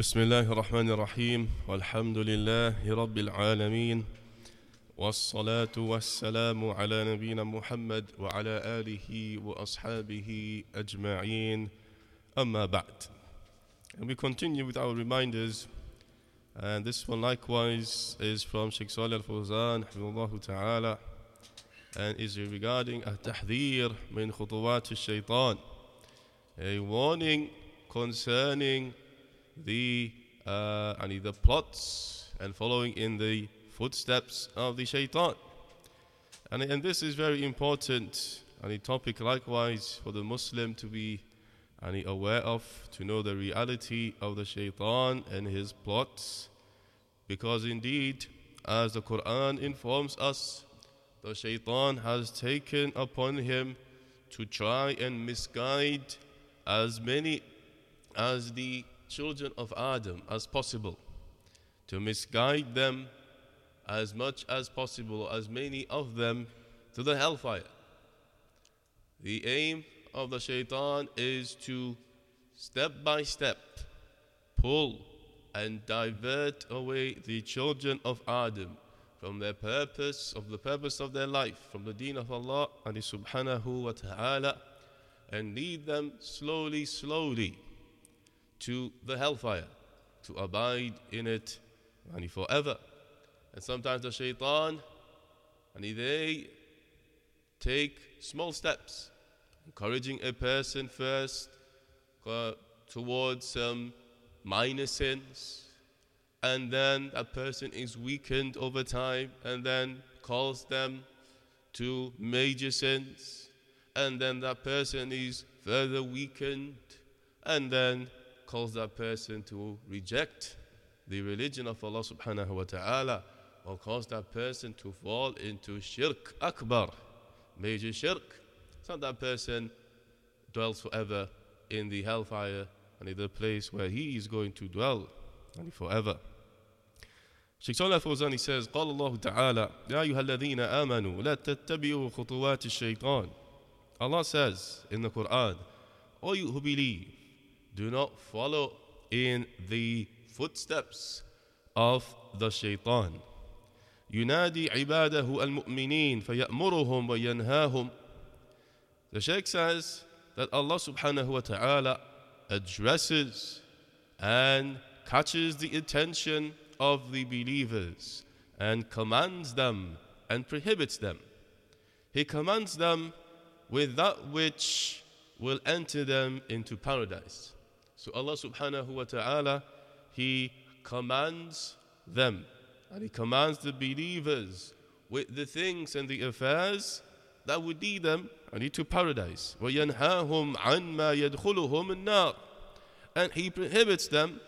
بسم الله الرحمن الرحيم. والحمد لله رب العالمين. والصلاة والسلام على نبينا محمد وعلى آله وأصحابه أجمعين. أما بعد. And we continue with our reminders. And this one likewise is from Sheikh Salih Al-Fawzan حفظه تعالى and is regarding التحذير من خطوات الشيطان a warning concerning the uh, the plots and following in the footsteps of the shaitan. And, and this is very important and a topic likewise for the Muslim to be and aware of, to know the reality of the shaitan and his plots. Because indeed, as the Quran informs us, the shaitan has taken upon him to try and misguide as many as the children of Adam as possible, to misguide them as much as possible, as many of them, to the hellfire. The aim of the shaitan is to step by step pull and divert away the children of Adam from their purpose, of the purpose of their life, from the deen of Allah and subhanahu wa ta'ala, and lead them slowly, slowly to the hellfire, to abide in it and forever. And sometimes the shaitan, and they take small steps, encouraging a person first uh, towards some minor sins, and then that person is weakened over time, and then calls them to major sins, and then that person is further weakened, and then cause that person to reject the religion of Allah subhanahu wa ta'ala or cause that person to fall into shirk akbar, major shirk. So that person dwells forever in the hellfire and in the place where he is going to dwell and forever. Sheikh Salih Fawzani says, قال الله تعالى يا أيها الذين آمنوا لا تتبعوا خطوات الشيطان Allah says in the Quran, O you who believe, do not follow in the footsteps of the shaitan. ينادي عباده المؤمنين فيأمرهم وينهاهم. The Shaykh says that Allah subhanahu wa ta'ala addresses and catches the attention of the believers and commands them and prohibits them. He commands them with that which will enter them into paradise. So Allah subhanahu wa ta'ala, He commands them and He commands the believers with the things and the affairs that would lead them into paradise. وَيَنْهَاهُمْ عَنْ مَا يَدْخُلُهُمُ النَّارِ And He prohibits them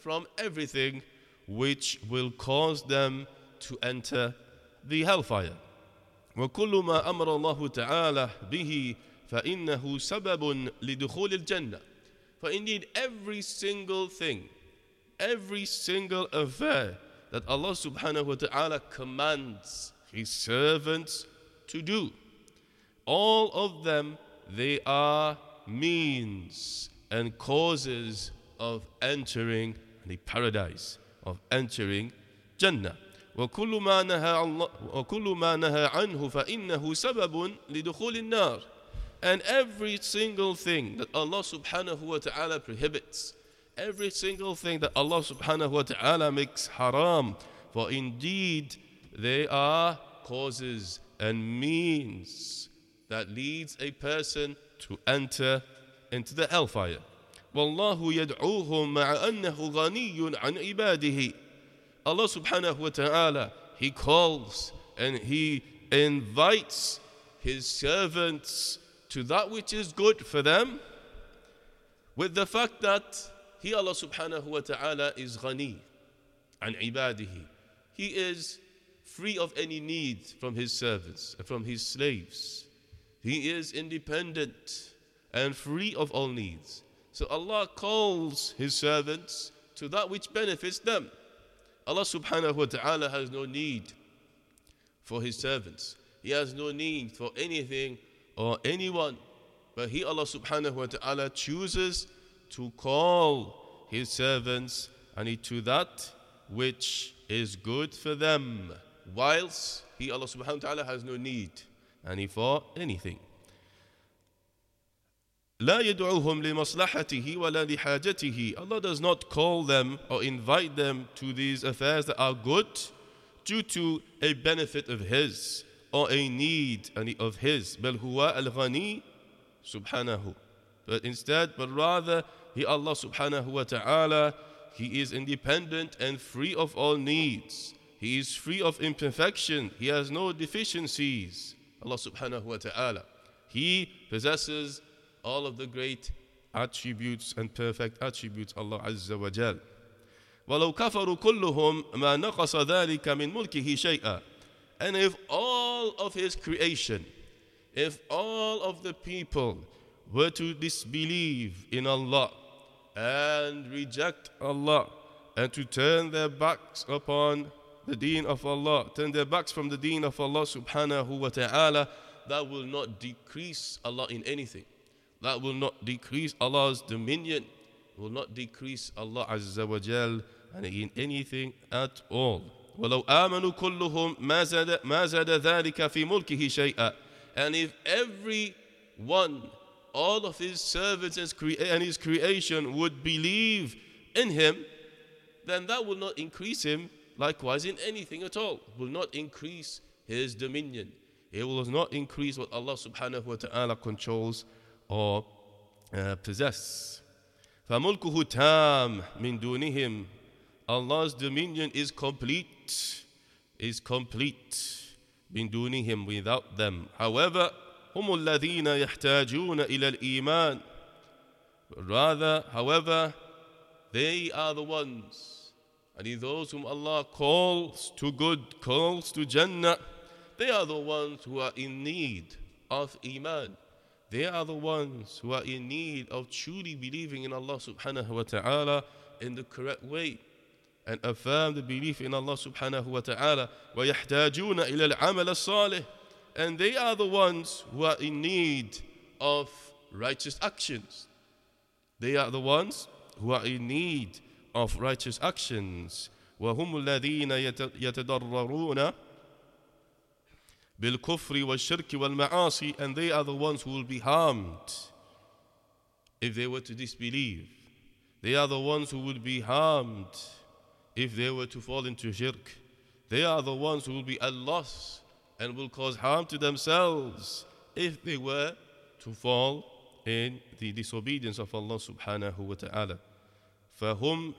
from everything which will cause them to enter the hellfire. وكل ما أمر الله تعالى به فإنه سبب لدخول الجنة For indeed every single thing, every single affair that Allah subhanahu wa ta'ala commands His servants to do, all of them, they are means and causes of entering the paradise, of entering Jannah. وكل ما نهى الله وكل ما نهى عنه فإنه سبب لدخول النار and every single thing that Allah subhanahu wa ta'ala prohibits every single thing that Allah subhanahu wa ta'ala makes haram for indeed they are causes and means that leads a person to enter into the hellfire والله يدعوهم مع أنه غني عن عباده Allah subhanahu wa ta'ala, He calls and He invites His servants to that which is good for them with the fact that He, Allah subhanahu wa ta'ala, is ghani an ibadihi. He is free of any need from His servants, from His slaves. He is independent and free of all needs. So Allah calls His servants to that which benefits them. Allah subhanahu wa ta'ala has no need for his servants. He has no need for anything or anyone. But he, Allah subhanahu wa ta'ala, chooses to call his servants and to that which is good for them, whilst He, Allah subhanahu wa ta'ala, has no need and for anything. لا يدعوهم لمصلحته ولا لحاجته Allah does not call them or invite them to these affairs that are good due to a benefit of His or a need of His بل هو الغني سبحانه but instead but rather He Allah subhanahu wa ta'ala He is independent and free of all needs He is free of imperfection He has no deficiencies Allah subhanahu wa ta'ala He possesses all of the great attributes and perfect attributes Allah Azza wa Jal. ولو كفروا كلهم ما نقص ذلك من ملكه شيئا and if all of his creation if all of the people were to disbelieve in Allah and reject Allah and to turn their backs upon the deen of Allah turn their backs from the deen of Allah subhanahu wa ta'ala that will not decrease Allah in anything that will not decrease Allah's dominion, will not decrease Allah Azza wa Jal in anything at all. ولو آمنوا كلهم ما زاد ما زاد ذلك في ملكه شيئا and if every one all of his servants and his creation would believe in him then that will not increase him likewise in anything at all will not increase his dominion it will not increase what Allah subhanahu wa ta'ala controls or uh, possess. فَمُلْكُهُ تَامٌ مِنْ دُونِهِمْ Allah's dominion is complete, is complete من دونهم without them. However, هم الذين يحتاجون إلى الإيمان. Rather, however, they are the ones, and those whom Allah calls to good, calls to Jannah, they are the ones who are in need of Iman. They are the ones who are in need of truly believing in Allah subhanahu wa ta'ala in the correct way and affirm the belief in Allah subhanahu wa ta'ala وَيَحْتَاجُونَ إِلَى الْعَمَلَ الصَّالِحِ and they are the ones who are in need of righteous actions. They are the ones who are in need of righteous actions. وهم الذين يتضررون بالكفر والشرك والمعاصي and they are the ones who will be harmed if they were to disbelieve they are the ones who will be harmed if they were to fall into shirk they are the ones who will be at loss and will cause harm to themselves if they were to fall in the disobedience of Allah subhanahu wa ta'ala فهم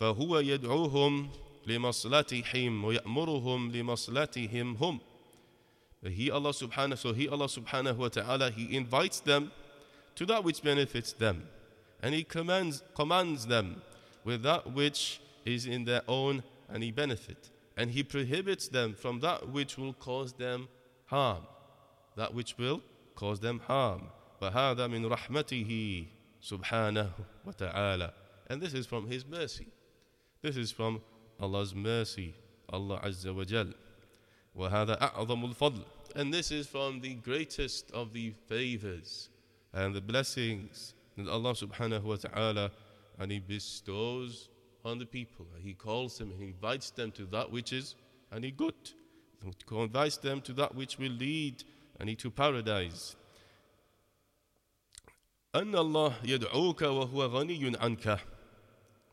فهو يدعوهم لمصلتهم ويأمرهم لمصلتهم هم he Allah subhanahu so he Allah subhanahu wa ta'ala he invites them to that which benefits them and he commands commands them with that which is in their own and he benefit and he prohibits them from that which will cause them harm that which will cause them harm فهذا من رحمته سبحانه وتعالى and this is from his mercy this is from Allah's mercy Allah Azza wa Jalla وهذا أعظم الفضل and this is from the greatest of the favors and the blessings that Allah subhanahu wa ta'ala and He bestows on the people. He calls them and He invites them to that which is and He good. He invites them to that which will lead and He to paradise. أن الله يدعوك وهو غني عنك.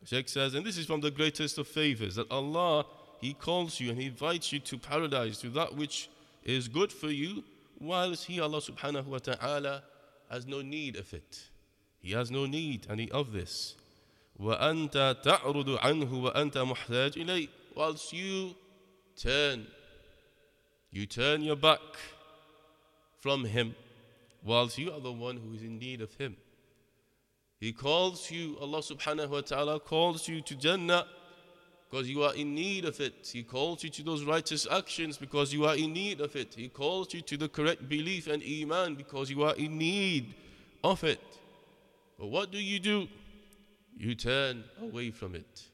Sheikh says, and this is from the greatest of favors, that Allah he calls you and He invites you to paradise, to that which is good for you, whilst He, Allah subhanahu wa ta'ala, has no need of it. He has no need any of this. وأنت تعرض عنه وأنت محتاج إليه whilst you turn you turn your back from him whilst you are the one who is in need of him he calls you Allah subhanahu wa ta'ala calls you to Jannah because you are in need of it. He calls you to those righteous actions because you are in need of it. He calls you to the correct belief and iman because you are in need of it. But what do you do? You turn away from it.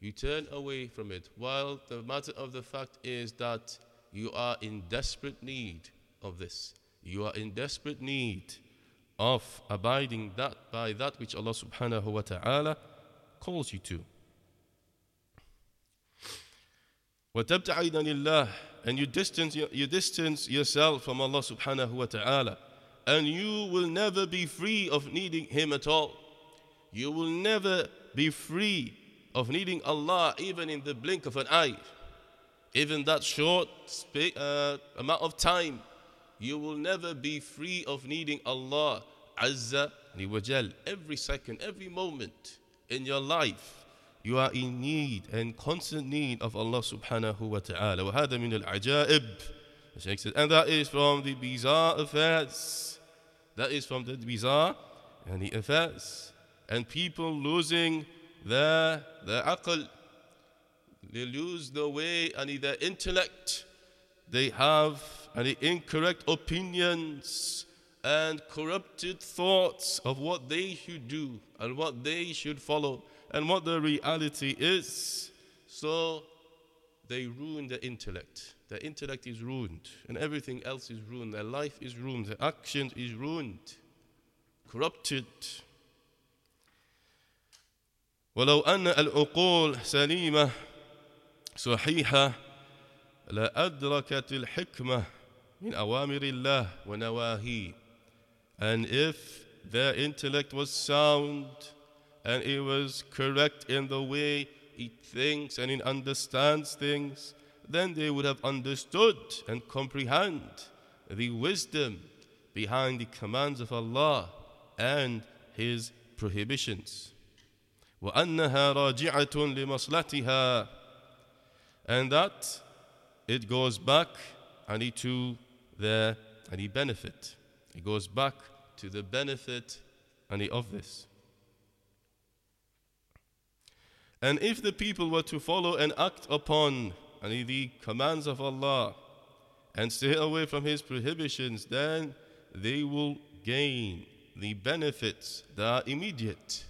You turn away from it. While the matter of the fact is that you are in desperate need of this. You are in desperate need of abiding that by that which Allah subhanahu wa ta'ala calls you to. وتبتعد عن الله and you distance, you distance yourself from Allah subhanahu wa ta'ala and you will never be free of needing Him at all. You will never be free of needing Allah even in the blink of an eye. Even that short uh, amount of time, you will never be free of needing Allah Azza wa Jal. Every second, every moment in your life, you are in need and constant need of Allah subhanahu wa ta'ala. وهذا من العجائب. The Shaykh says, and that is from the bizarre affairs. That is from the bizarre and the affairs. And people losing their, their aql, they lose their way and their intellect. They have any incorrect opinions and corrupted thoughts of what they should do and what they should follow and what the reality is. So they ruin their intellect. Their intellect is ruined, and everything else is ruined. Their life is ruined, their action is ruined, corrupted. ولو أن العقول سليمة صحيحة لأدركت الحكمة من أوامر الله ونواهيه and if their intellect was sound and it was correct in the way it thinks and it understands things, then they would have understood and comprehend the wisdom behind the commands of Allah and His prohibitions. وأنها راجعة لمصلحتها and that it goes back and to their any benefit. It goes back to the benefit any of this. And if the people were to follow and act upon any the commands of Allah and stay away from His prohibitions, then they will gain the benefits that are immediate.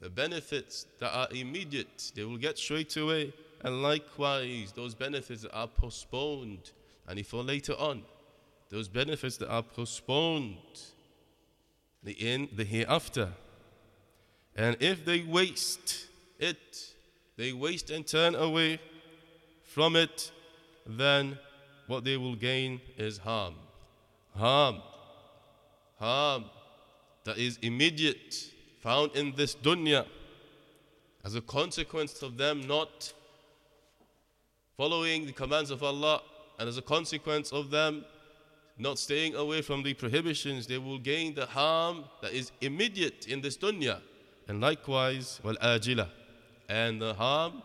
The benefits that are immediate, they will get straight away. And likewise, those benefits that are postponed, and if for later on, those benefits that are postponed, the in the hereafter. And if they waste it, they waste and turn away from it, then what they will gain is harm. Harm. Harm that is immediate, found in this dunya, as a consequence of them not following the commands of Allah, and as a consequence of them not staying away from the prohibitions, they will gain the harm that is immediate in this dunya. And likewise, wal ajila, and the harm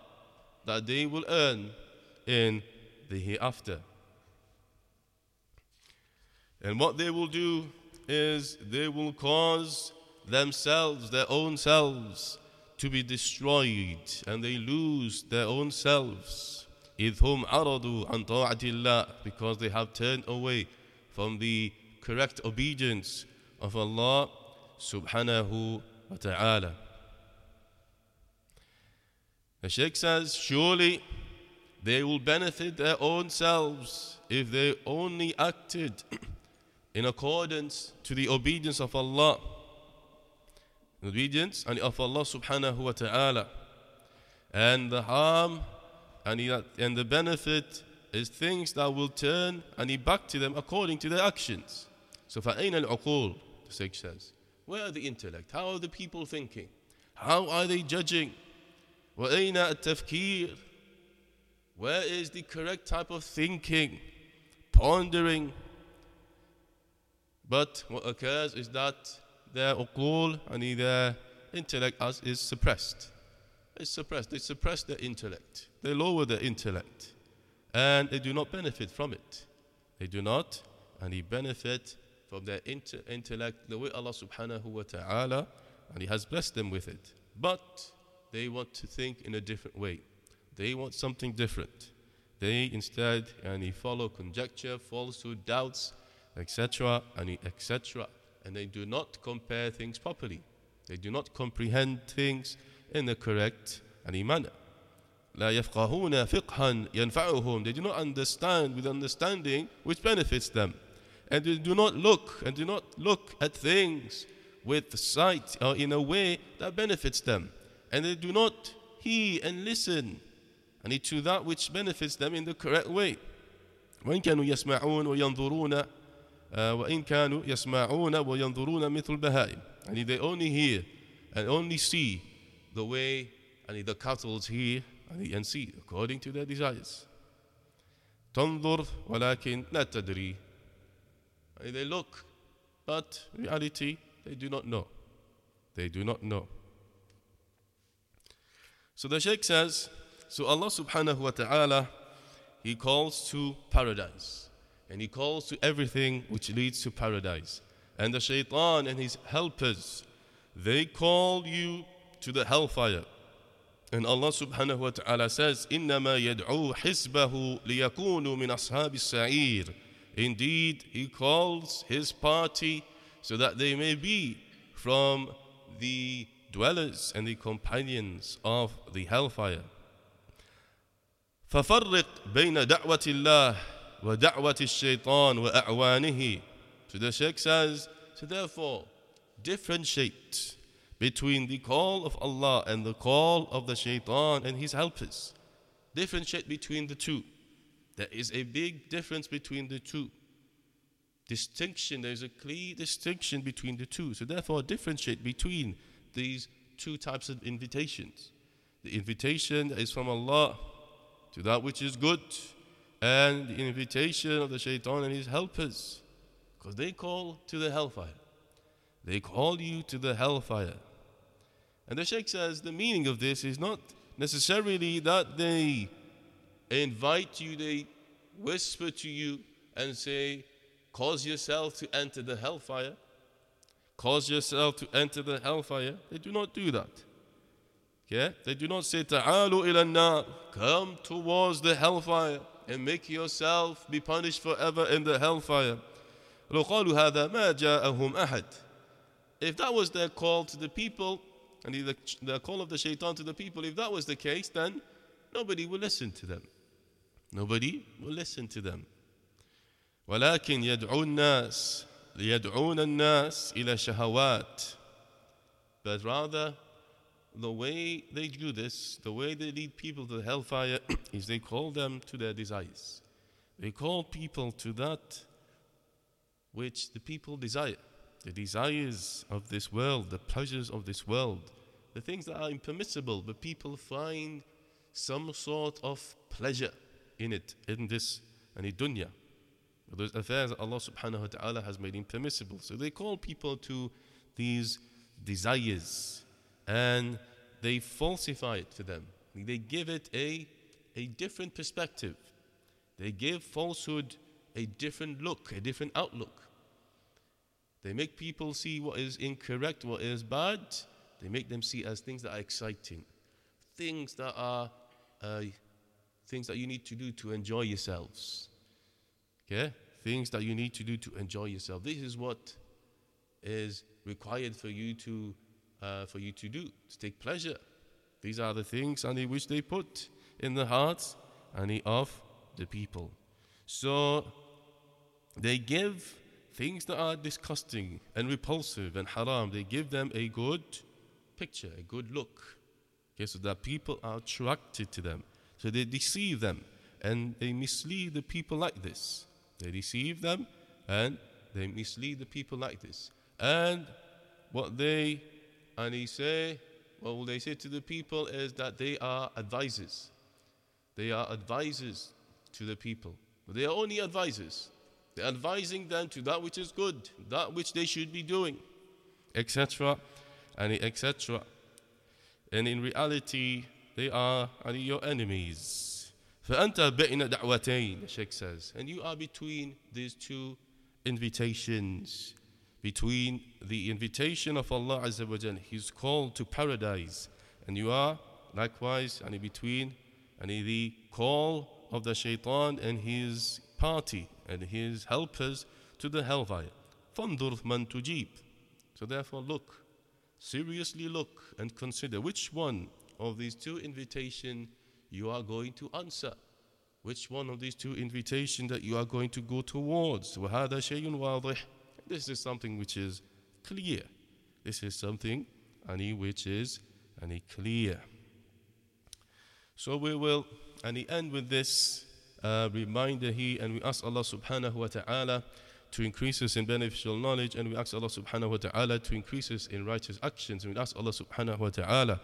that they will earn in the hereafter. And what they will do is they will cause themselves, their own selves, to be destroyed, and they lose their own selves. إذ هم عرضوا عن طاعة الله because they have turned away from the correct obedience of Allah subhanahu wa ta'ala. The Sheikh says, surely they will benefit their own selves if they only acted in accordance to the obedience of Allah. obedience and of Allah subhanahu wa ta'ala. And the harm and, and the benefit is things that will turn and back to them according to their actions. So فَأَيْنَ الْعُقُولِ the Sheikh says. Where are the intellect? How are the people thinking? How are they judging? وَأَيْنَ التَّفْكِيرِ Where is the correct type of thinking, pondering? But what occurs is that their uqul and their intellect is suppressed. It's suppressed. They suppress their intellect. They lower their intellect. And they do not benefit from it. They do not, and they benefit from their intellect the way Allah subhanahu wa ta'ala, and He has blessed them with it. But they want to think in a different way. They want something different. They instead and he follow conjecture, falsehood, doubts, etc., and etc And they do not compare things properly. They do not comprehend things in the correct any manner. لا يفقهون فقها ينفعهم. They do not understand with understanding which benefits them. And they do not look and do not look at things with sight or in a way that benefits them and they do not hear and listen and to that which benefits them in the correct way وإن كانوا يسمعون وينظرون وإن كانوا يسمعون وينظرون مثل البهائم and they only hear and only see the way and the cattle hear and see according to their desires تنظر ولكن لا تدري and they look but reality they do not know they do not know so the Sheikh says so Allah subhanahu wa ta'ala he calls to paradise and he calls to everything which leads to paradise and the shaitan and his helpers they call you to the hellfire and Allah subhanahu wa ta'ala says, إِنَّمَا يَدْعُو حِزْبَهُ لِيَكُونُوا مِنْ أَصْحَابِ السَّعِيرِ Indeed, He calls His party so that they may be from the dwellers and the companions of the hellfire. ففرق بين دعوة الله ودعوة الشيطان وأعوانه. So the Sheikh says, so therefore, differentiate between the call of Allah and the call of the shaitan and his helpers. Differentiate between the two. There is a big difference between the two. Distinction, there's a clear distinction between the two. So, therefore, differentiate between these two types of invitations. The invitation is from Allah to that which is good, and the invitation of the shaitan and his helpers, because they call to the hellfire. They call you to the hellfire. And the Sheikh says the meaning of this is not necessarily that they invite you, they whisper to you and say, Cause yourself to enter the hellfire. Cause yourself to enter the hellfire. They do not do that. Okay? They do not say, Ta'alu ila Come towards the hellfire and make yourself be punished forever in the hellfire. لو قالوا هذا ما جاءهم أحد if that was their call to the people, and the, the call of the shaitan to the people, if that was the case, then nobody will listen to them. Nobody will listen to them. ولكن يدعو الناس ليدعون الناس إلى شهوات but rather the way they do this the way they lead people to hellfire is they call them to their desires they call people to that which the people desire the desires of this world, the pleasures of this world, the things that are impermissible, but people find some sort of pleasure in it, in this, and in dunya. Those affairs that Allah subhanahu wa ta'ala has made impermissible. So they call people to these desires and they falsify it for them. They give it a, a different perspective. They give falsehood a different look, a different outlook. They make people see what is incorrect, what is bad. They make them see as things that are exciting, things that are uh, things that you need to do to enjoy yourselves. Okay? Things that you need to do to enjoy yourself. This is what is required for you to uh, for you to do to take pleasure. These are the things and which they put in the hearts and of the people. So they give things that are disgusting and repulsive and haram, they give them a good picture, a good look. Okay, so that people are attracted to them. So they deceive them and they mislead the people like this. They deceive them and they mislead the people like this. And what they and he say, what they say to the people is that they are advisors. They are advisors to the people. But they are only advisors. They're advising them to that which is good, that which they should be doing, etc. and etc. And in reality, they are your enemies. فأنت بين دعوتين, the Sheikh says, and you are between these two invitations, between the invitation of Allah Azza wa Jal, His call to paradise, and you are likewise and between and the call of the shaitan and his party and his helpers to the hellfire. فانظر من تجيب. So therefore look, seriously look and consider which one of these two invitations you are going to answer. Which one of these two invitations that you are going to go towards. وهذا شيء واضح. this is something which is clear. This is something any which is any clear. So we will he end with this uh, reminder here, and we ask Allah subhanahu wa ta'ala to increase us in beneficial knowledge, and we ask Allah subhanahu wa ta'ala to increase us in righteous actions, and we ask Allah subhanahu wa ta'ala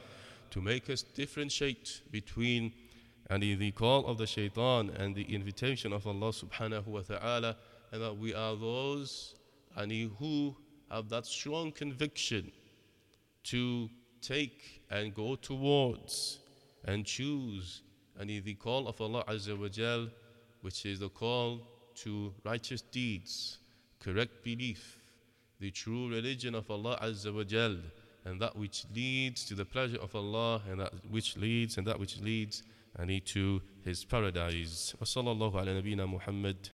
to make us differentiate between and the call of the shaitan and the invitation of Allah subhanahu wa ta'ala, and that we are those and who have that strong conviction to take and go towards and choose and the call of Allah Azza wa Jal, which is the call to righteous deeds, correct belief, the true religion of Allah Azza wa Jal, and that which leads to the pleasure of Allah, and that which leads and that which leads and to His paradise. وصلى الله على نبينا محمد